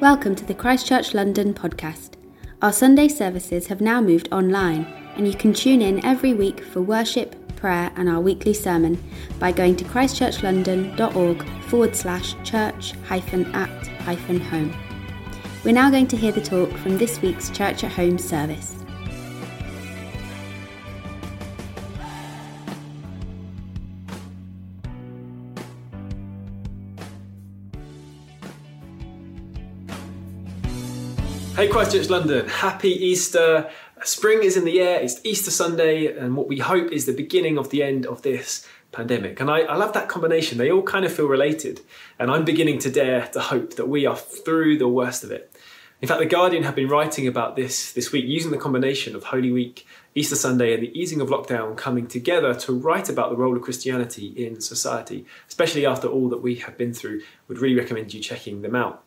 Welcome to the Christchurch London podcast. Our Sunday services have now moved online, and you can tune in every week for worship, prayer, and our weekly sermon by going to christchurchlondon.org forward slash church hyphen at hyphen home. We're now going to hear the talk from this week's Church at Home service. Hey Christchurch London, happy Easter. Spring is in the air, it's Easter Sunday, and what we hope is the beginning of the end of this pandemic. And I, I, love that combination. They all kind of feel related. And I'm beginning to dare to hope that we are through the worst of it. In fact, The Guardian have been writing about this this week, using the combination of Holy Week, Easter Sunday, and the easing of lockdown coming together to write about the role of Christianity in society, especially after all that we have been through. Would really recommend you checking them out.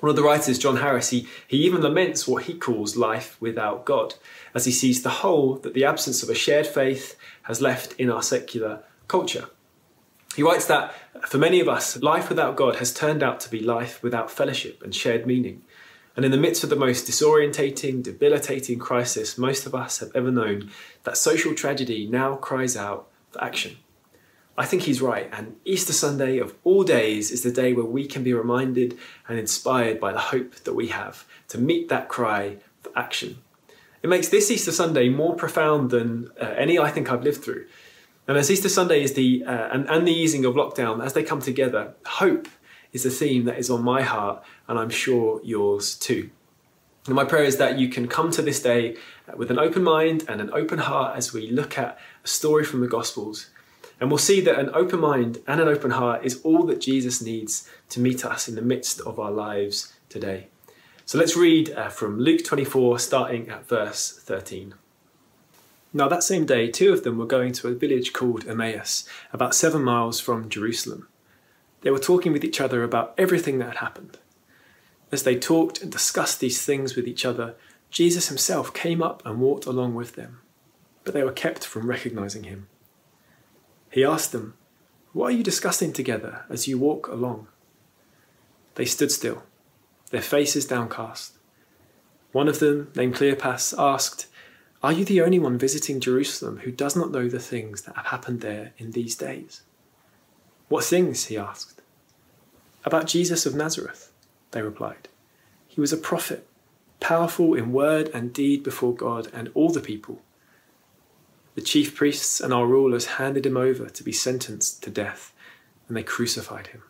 One of the writers, John Harris, he, he even laments what he calls life without God, as he sees the hole that the absence of a shared faith has left in our secular culture. He writes that for many of us, life without God has turned out to be life without fellowship and shared meaning. And in the midst of the most disorientating, debilitating crisis most of us have ever known, that social tragedy now cries out for action. I think he's right, and Easter Sunday of all days is the day where we can be reminded and inspired by the hope that we have to meet that cry for action. It makes this Easter Sunday more profound than uh, any I think I've lived through. And as Easter Sunday is the uh, and, and the easing of lockdown, as they come together, hope is a theme that is on my heart, and I'm sure yours too. And my prayer is that you can come to this day with an open mind and an open heart as we look at a story from the Gospels and we'll see that an open mind and an open heart is all that Jesus needs to meet us in the midst of our lives today. So let's read uh, from Luke 24, starting at verse 13. Now, that same day, two of them were going to a village called Emmaus, about seven miles from Jerusalem. They were talking with each other about everything that had happened. As they talked and discussed these things with each other, Jesus himself came up and walked along with them, but they were kept from recognizing him. He asked them, What are you discussing together as you walk along? They stood still, their faces downcast. One of them, named Cleopas, asked, Are you the only one visiting Jerusalem who does not know the things that have happened there in these days? What things? he asked. About Jesus of Nazareth, they replied. He was a prophet, powerful in word and deed before God and all the people. The chief priests and our rulers handed him over to be sentenced to death, and they crucified him.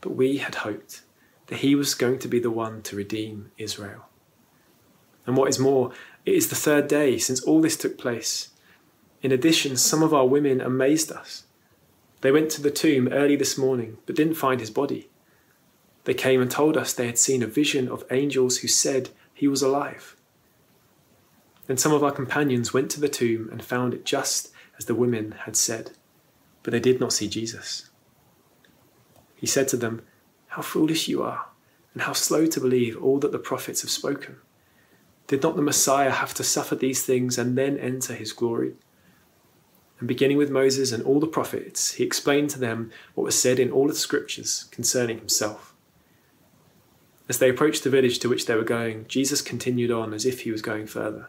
But we had hoped that he was going to be the one to redeem Israel. And what is more, it is the third day since all this took place. In addition, some of our women amazed us. They went to the tomb early this morning, but didn't find his body. They came and told us they had seen a vision of angels who said he was alive. Then some of our companions went to the tomb and found it just as the women had said, but they did not see Jesus. He said to them, How foolish you are, and how slow to believe all that the prophets have spoken. Did not the Messiah have to suffer these things and then enter his glory? And beginning with Moses and all the prophets, he explained to them what was said in all the scriptures concerning himself. As they approached the village to which they were going, Jesus continued on as if he was going further.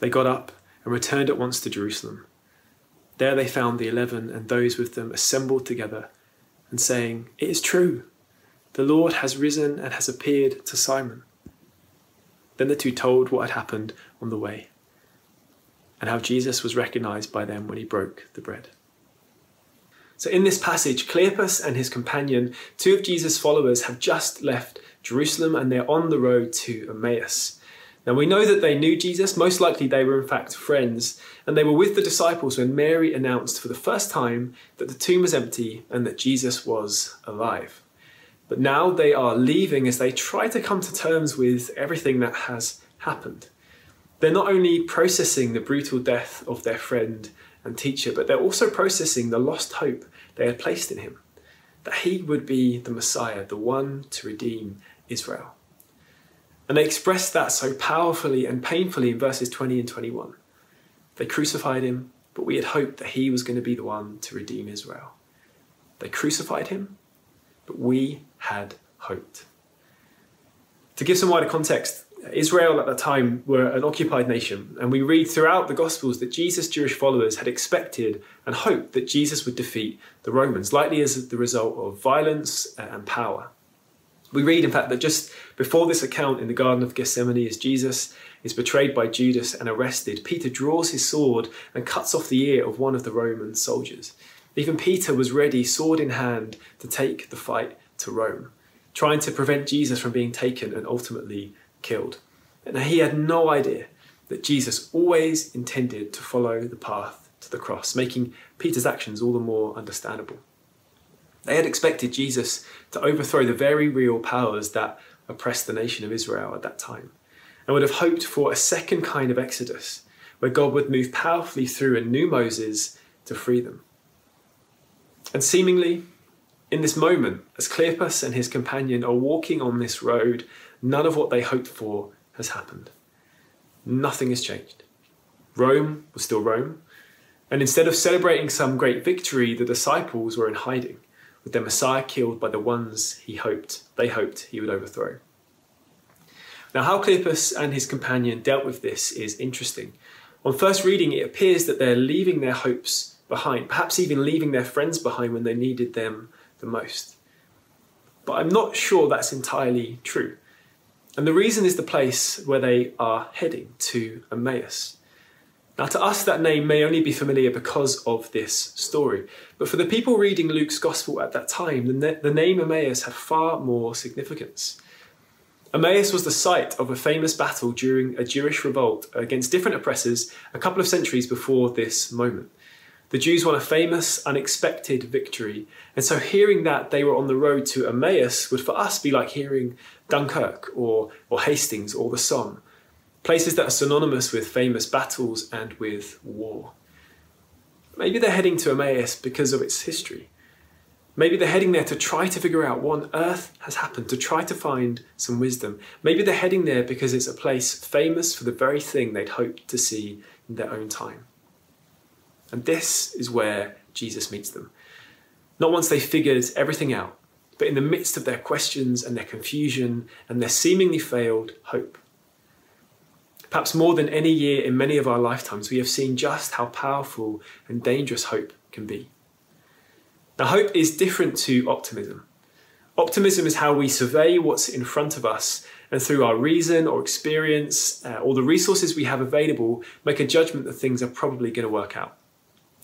They got up and returned at once to Jerusalem. There they found the eleven and those with them assembled together and saying, It is true, the Lord has risen and has appeared to Simon. Then the two told what had happened on the way and how Jesus was recognized by them when he broke the bread. So, in this passage, Cleopas and his companion, two of Jesus' followers, have just left Jerusalem and they're on the road to Emmaus. Now we know that they knew Jesus, most likely they were in fact friends, and they were with the disciples when Mary announced for the first time that the tomb was empty and that Jesus was alive. But now they are leaving as they try to come to terms with everything that has happened. They're not only processing the brutal death of their friend and teacher, but they're also processing the lost hope they had placed in him that he would be the Messiah, the one to redeem Israel. And they expressed that so powerfully and painfully in verses 20 and 21. They crucified him, but we had hoped that he was going to be the one to redeem Israel. They crucified him, but we had hoped. To give some wider context, Israel at that time were an occupied nation, and we read throughout the Gospels that Jesus' Jewish followers had expected and hoped that Jesus would defeat the Romans, likely as the result of violence and power. We read, in fact, that just before this account in the Garden of Gethsemane, as Jesus is betrayed by Judas and arrested, Peter draws his sword and cuts off the ear of one of the Roman soldiers. Even Peter was ready, sword in hand, to take the fight to Rome, trying to prevent Jesus from being taken and ultimately killed. And he had no idea that Jesus always intended to follow the path to the cross, making Peter's actions all the more understandable. They had expected Jesus to overthrow the very real powers that oppressed the nation of Israel at that time, and would have hoped for a second kind of exodus, where God would move powerfully through a new Moses to free them. And seemingly, in this moment, as Cleopas and his companion are walking on this road None of what they hoped for has happened. Nothing has changed. Rome was still Rome, and instead of celebrating some great victory, the disciples were in hiding, with their Messiah killed by the ones he hoped they hoped he would overthrow. Now, how Cleopas and his companion dealt with this is interesting. On first reading, it appears that they're leaving their hopes behind, perhaps even leaving their friends behind when they needed them the most. But I'm not sure that's entirely true. And the reason is the place where they are heading to Emmaus. Now, to us, that name may only be familiar because of this story, but for the people reading Luke's Gospel at that time, the, the name Emmaus had far more significance. Emmaus was the site of a famous battle during a Jewish revolt against different oppressors a couple of centuries before this moment. The Jews won a famous, unexpected victory, and so hearing that they were on the road to Emmaus would for us be like hearing Dunkirk or, or Hastings or the Somme, places that are synonymous with famous battles and with war. Maybe they're heading to Emmaus because of its history. Maybe they're heading there to try to figure out what on earth has happened, to try to find some wisdom. Maybe they're heading there because it's a place famous for the very thing they'd hoped to see in their own time. And this is where Jesus meets them. Not once they figured everything out, but in the midst of their questions and their confusion and their seemingly failed hope. Perhaps more than any year in many of our lifetimes, we have seen just how powerful and dangerous hope can be. Now, hope is different to optimism. Optimism is how we survey what's in front of us and through our reason or experience uh, or the resources we have available, make a judgment that things are probably going to work out.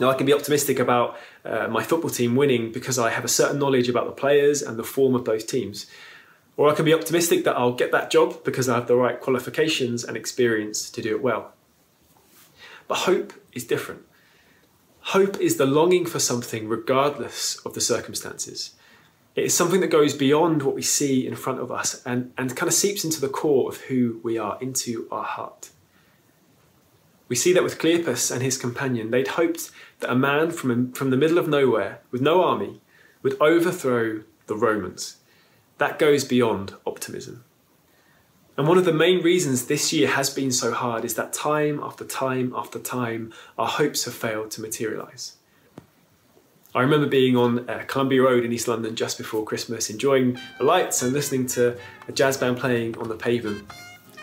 Now, I can be optimistic about uh, my football team winning because I have a certain knowledge about the players and the form of those teams. Or I can be optimistic that I'll get that job because I have the right qualifications and experience to do it well. But hope is different. Hope is the longing for something regardless of the circumstances. It is something that goes beyond what we see in front of us and, and kind of seeps into the core of who we are, into our heart. We see that with Cleopas and his companion. They'd hoped that a man from, from the middle of nowhere, with no army, would overthrow the Romans. That goes beyond optimism. And one of the main reasons this year has been so hard is that time after time after time, our hopes have failed to materialise. I remember being on uh, Columbia Road in East London just before Christmas, enjoying the lights and listening to a jazz band playing on the pavement.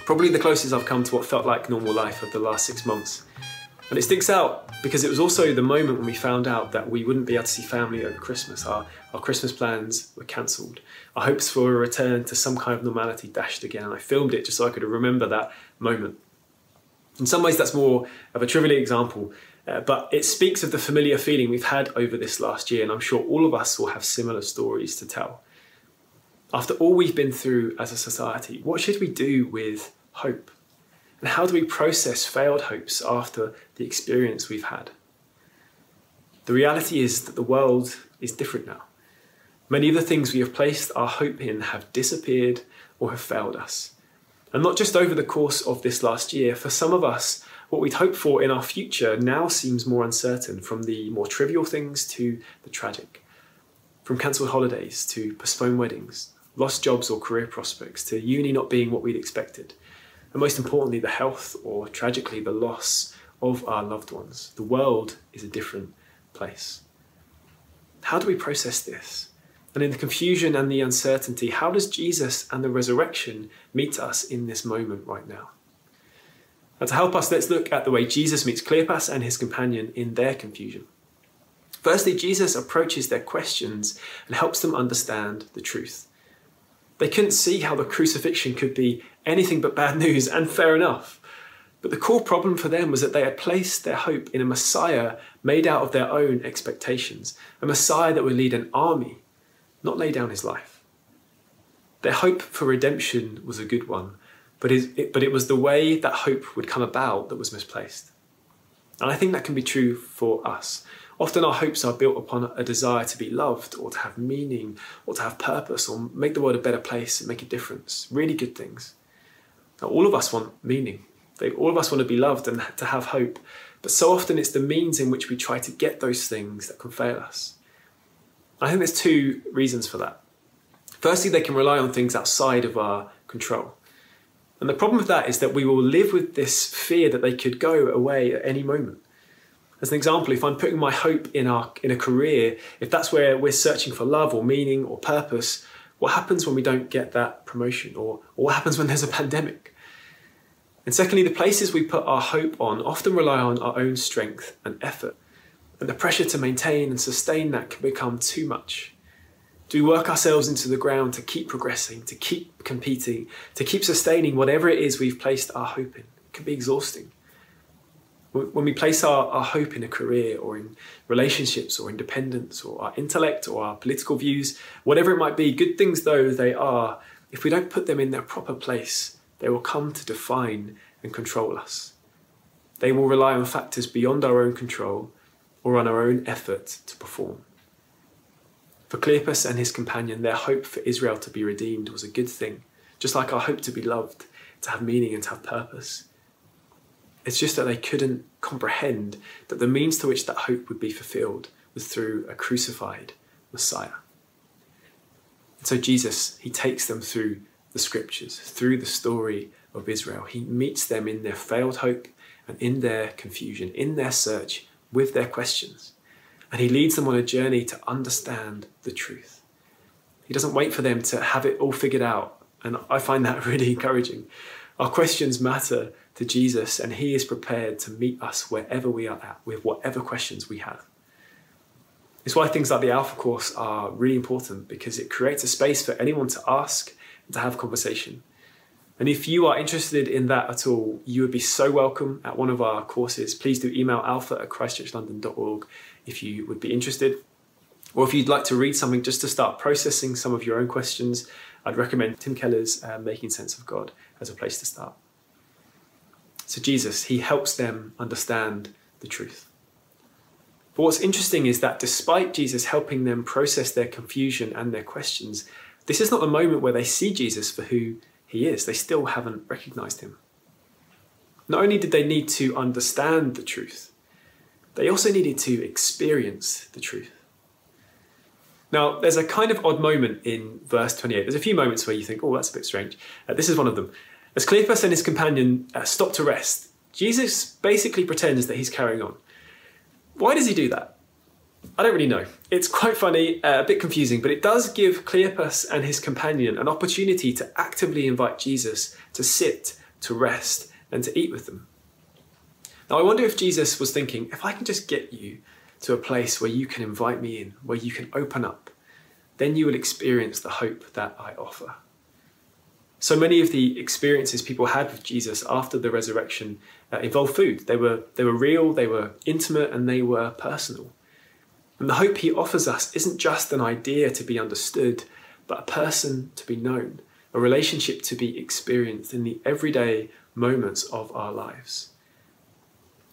Probably the closest I've come to what felt like normal life of the last six months. And it sticks out because it was also the moment when we found out that we wouldn't be able to see family over Christmas. Our, our Christmas plans were cancelled. Our hopes for a return to some kind of normality dashed again. And I filmed it just so I could remember that moment. In some ways, that's more of a trivial example, uh, but it speaks of the familiar feeling we've had over this last year. And I'm sure all of us will have similar stories to tell. After all we've been through as a society, what should we do with hope? And how do we process failed hopes after the experience we've had? The reality is that the world is different now. Many of the things we have placed our hope in have disappeared or have failed us. And not just over the course of this last year, for some of us, what we'd hoped for in our future now seems more uncertain, from the more trivial things to the tragic. From cancelled holidays to postponed weddings, lost jobs or career prospects, to uni not being what we'd expected, and most importantly, the health or tragically the loss of our loved ones. The world is a different place. How do we process this? And in the confusion and the uncertainty, how does Jesus and the resurrection meet us in this moment right now? And to help us, let's look at the way Jesus meets Cleopas and his companion in their confusion. Firstly, Jesus approaches their questions and helps them understand the truth. They couldn't see how the crucifixion could be anything but bad news, and fair enough. But the core problem for them was that they had placed their hope in a Messiah made out of their own expectations, a Messiah that would lead an army, not lay down his life. Their hope for redemption was a good one, but it, but it was the way that hope would come about that was misplaced. And I think that can be true for us. Often our hopes are built upon a desire to be loved or to have meaning or to have purpose or make the world a better place and make a difference. Really good things. Now, all of us want meaning. All of us want to be loved and to have hope. But so often it's the means in which we try to get those things that can fail us. I think there's two reasons for that. Firstly, they can rely on things outside of our control. And the problem with that is that we will live with this fear that they could go away at any moment. As an example, if I'm putting my hope in, our, in a career, if that's where we're searching for love or meaning or purpose, what happens when we don't get that promotion? Or, or what happens when there's a pandemic? And secondly, the places we put our hope on often rely on our own strength and effort. And the pressure to maintain and sustain that can become too much. Do we work ourselves into the ground to keep progressing, to keep competing, to keep sustaining whatever it is we've placed our hope in? It can be exhausting. When we place our, our hope in a career or in relationships or independence or our intellect or our political views, whatever it might be, good things though they are, if we don't put them in their proper place, they will come to define and control us. They will rely on factors beyond our own control or on our own effort to perform. For Cleopas and his companion, their hope for Israel to be redeemed was a good thing, just like our hope to be loved, to have meaning and to have purpose. It's just that they couldn't comprehend that the means to which that hope would be fulfilled was through a crucified Messiah. And so Jesus, he takes them through the scriptures, through the story of Israel. He meets them in their failed hope and in their confusion, in their search with their questions. And he leads them on a journey to understand the truth. He doesn't wait for them to have it all figured out. And I find that really encouraging. Our questions matter to Jesus, and he is prepared to meet us wherever we are at with whatever questions we have. It's why things like the Alpha Course are really important because it creates a space for anyone to ask to have conversation. And if you are interested in that at all, you would be so welcome at one of our courses. Please do email alpha at christchurchlondon.org if you would be interested. Or if you'd like to read something just to start processing some of your own questions, I'd recommend Tim Keller's uh, Making Sense of God as a place to start. So, Jesus, he helps them understand the truth. But what's interesting is that despite Jesus helping them process their confusion and their questions, this is not the moment where they see Jesus for who he is. They still haven't recognized him. Not only did they need to understand the truth, they also needed to experience the truth. Now, there's a kind of odd moment in verse 28. There's a few moments where you think, oh, that's a bit strange. Uh, this is one of them. As Cleopas and his companion uh, stop to rest, Jesus basically pretends that he's carrying on. Why does he do that? I don't really know. It's quite funny, uh, a bit confusing, but it does give Cleopas and his companion an opportunity to actively invite Jesus to sit, to rest, and to eat with them. Now, I wonder if Jesus was thinking, if I can just get you to a place where you can invite me in, where you can open up, then you will experience the hope that I offer. So many of the experiences people had with Jesus after the resurrection uh, involved food. They were, they were real, they were intimate, and they were personal. And the hope he offers us isn't just an idea to be understood, but a person to be known, a relationship to be experienced in the everyday moments of our lives.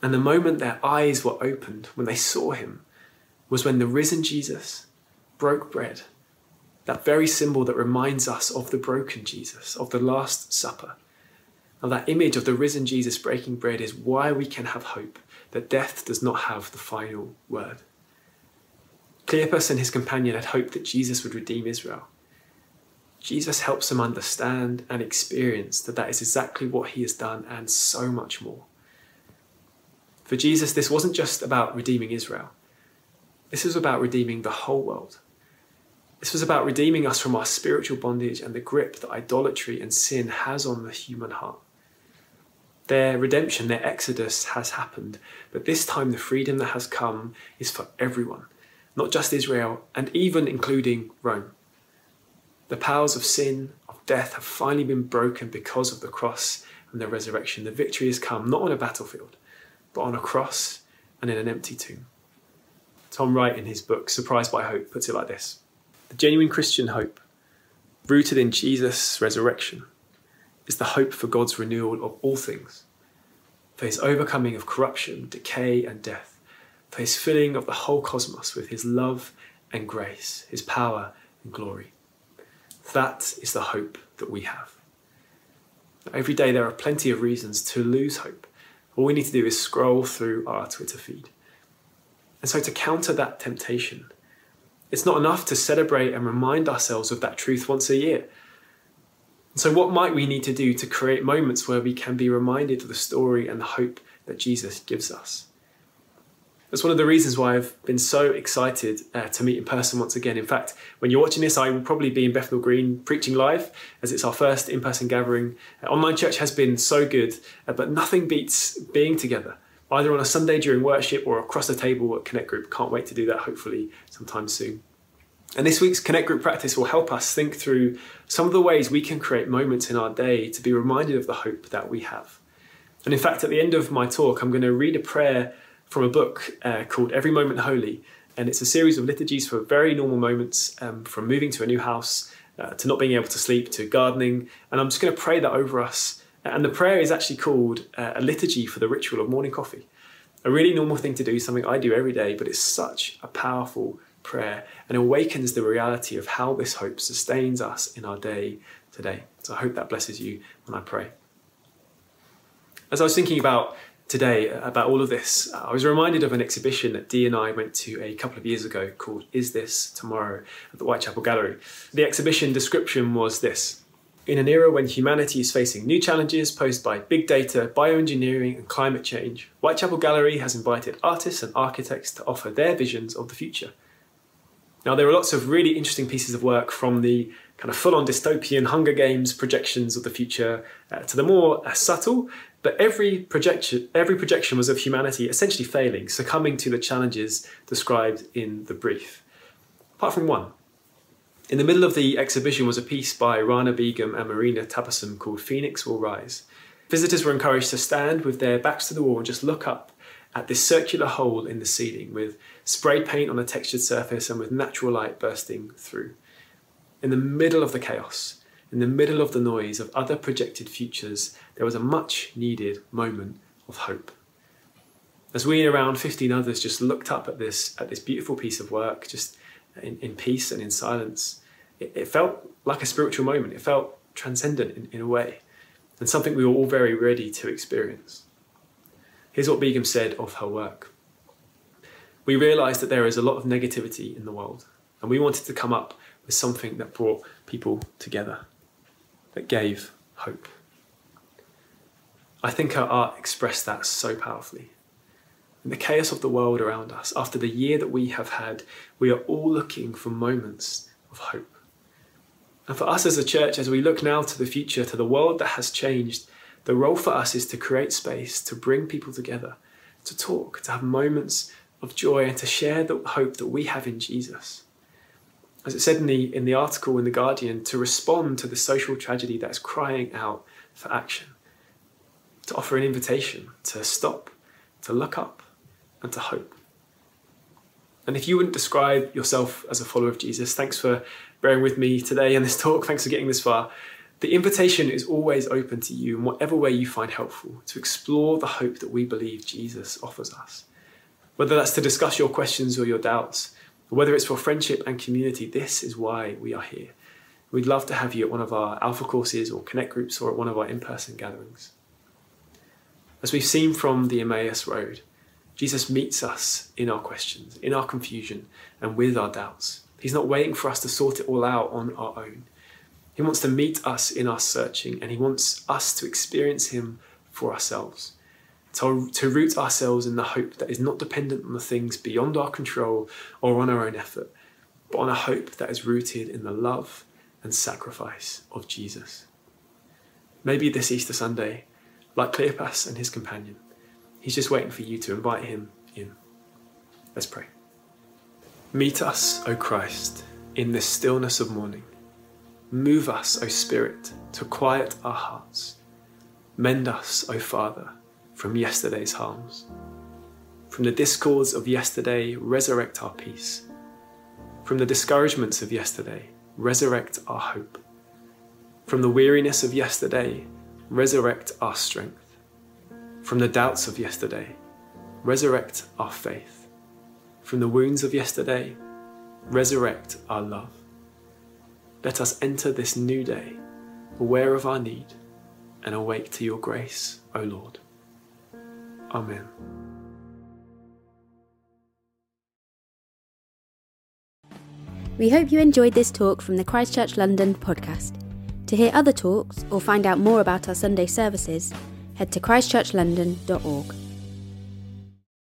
And the moment their eyes were opened when they saw him was when the risen Jesus broke bread, that very symbol that reminds us of the broken Jesus, of the Last Supper. Now, that image of the risen Jesus breaking bread is why we can have hope that death does not have the final word. Cleopas and his companion had hoped that Jesus would redeem Israel. Jesus helps them understand and experience that that is exactly what he has done and so much more. For Jesus, this wasn't just about redeeming Israel, this was about redeeming the whole world. This was about redeeming us from our spiritual bondage and the grip that idolatry and sin has on the human heart. Their redemption, their exodus has happened, but this time the freedom that has come is for everyone, not just Israel, and even including Rome. The powers of sin, of death, have finally been broken because of the cross and the resurrection. The victory has come not on a battlefield, but on a cross and in an empty tomb. Tom Wright, in his book Surprised by Hope, puts it like this the genuine Christian hope, rooted in Jesus' resurrection, is the hope for God's renewal of all things, for his overcoming of corruption, decay, and death, for his filling of the whole cosmos with his love and grace, his power and glory. That is the hope that we have. Every day there are plenty of reasons to lose hope. All we need to do is scroll through our Twitter feed. And so, to counter that temptation, it's not enough to celebrate and remind ourselves of that truth once a year. So, what might we need to do to create moments where we can be reminded of the story and the hope that Jesus gives us? That's one of the reasons why I've been so excited uh, to meet in person once again. In fact, when you're watching this, I will probably be in Bethnal Green preaching live as it's our first in person gathering. Uh, online church has been so good, uh, but nothing beats being together either on a Sunday during worship or across the table at Connect Group. Can't wait to do that hopefully sometime soon. And this week's Connect Group practice will help us think through some of the ways we can create moments in our day to be reminded of the hope that we have. And in fact, at the end of my talk, I'm going to read a prayer from a book uh, called Every Moment Holy. And it's a series of liturgies for very normal moments, um, from moving to a new house, uh, to not being able to sleep, to gardening. And I'm just going to pray that over us and the prayer is actually called uh, a liturgy for the ritual of morning coffee. A really normal thing to do, something I do every day, but it's such a powerful prayer and awakens the reality of how this hope sustains us in our day today. So I hope that blesses you when I pray. As I was thinking about today, about all of this, I was reminded of an exhibition that Dee and I went to a couple of years ago called Is This Tomorrow at the Whitechapel Gallery. The exhibition description was this in an era when humanity is facing new challenges posed by big data, bioengineering, and climate change, Whitechapel Gallery has invited artists and architects to offer their visions of the future. Now, there are lots of really interesting pieces of work from the kind of full on dystopian Hunger Games projections of the future uh, to the more uh, subtle, but every projection, every projection was of humanity essentially failing, succumbing to the challenges described in the brief. Apart from one, in the middle of the exhibition was a piece by Rana Begum and Marina Tabassum called Phoenix Will Rise. Visitors were encouraged to stand with their backs to the wall and just look up at this circular hole in the ceiling with spray paint on a textured surface and with natural light bursting through. In the middle of the chaos, in the middle of the noise of other projected futures, there was a much needed moment of hope. As we and around 15 others just looked up at this, at this beautiful piece of work, just in, in peace and in silence, it, it felt like a spiritual moment. It felt transcendent in, in a way, and something we were all very ready to experience. Here's what Begum said of her work. We realised that there is a lot of negativity in the world, and we wanted to come up with something that brought people together, that gave hope. I think her art expressed that so powerfully. In the chaos of the world around us, after the year that we have had, we are all looking for moments of hope. And for us as a church, as we look now to the future, to the world that has changed, the role for us is to create space, to bring people together, to talk, to have moments of joy, and to share the hope that we have in Jesus. As it said in the, in the article in The Guardian, to respond to the social tragedy that is crying out for action, to offer an invitation to stop, to look up, and to hope. And if you wouldn't describe yourself as a follower of Jesus, thanks for bearing with me today in this talk. Thanks for getting this far. The invitation is always open to you in whatever way you find helpful to explore the hope that we believe Jesus offers us. Whether that's to discuss your questions or your doubts, Whether it's for friendship and community, this is why we are here. We'd love to have you at one of our Alpha courses or Connect groups or at one of our in person gatherings. As we've seen from the Emmaus Road, Jesus meets us in our questions, in our confusion, and with our doubts. He's not waiting for us to sort it all out on our own. He wants to meet us in our searching, and He wants us to experience Him for ourselves. To, to root ourselves in the hope that is not dependent on the things beyond our control or on our own effort, but on a hope that is rooted in the love and sacrifice of Jesus. Maybe this Easter Sunday, like Cleopas and his companion, he's just waiting for you to invite him in. Let's pray. Meet us, O Christ, in the stillness of morning. Move us, O Spirit, to quiet our hearts. Mend us, O Father, from yesterday's harms. From the discords of yesterday, resurrect our peace. From the discouragements of yesterday, resurrect our hope. From the weariness of yesterday, resurrect our strength. From the doubts of yesterday, resurrect our faith. From the wounds of yesterday, resurrect our love. Let us enter this new day aware of our need and awake to your grace, O Lord. Amen. We hope you enjoyed this talk from the Christchurch London podcast. To hear other talks or find out more about our Sunday services, head to christchurchlondon.org.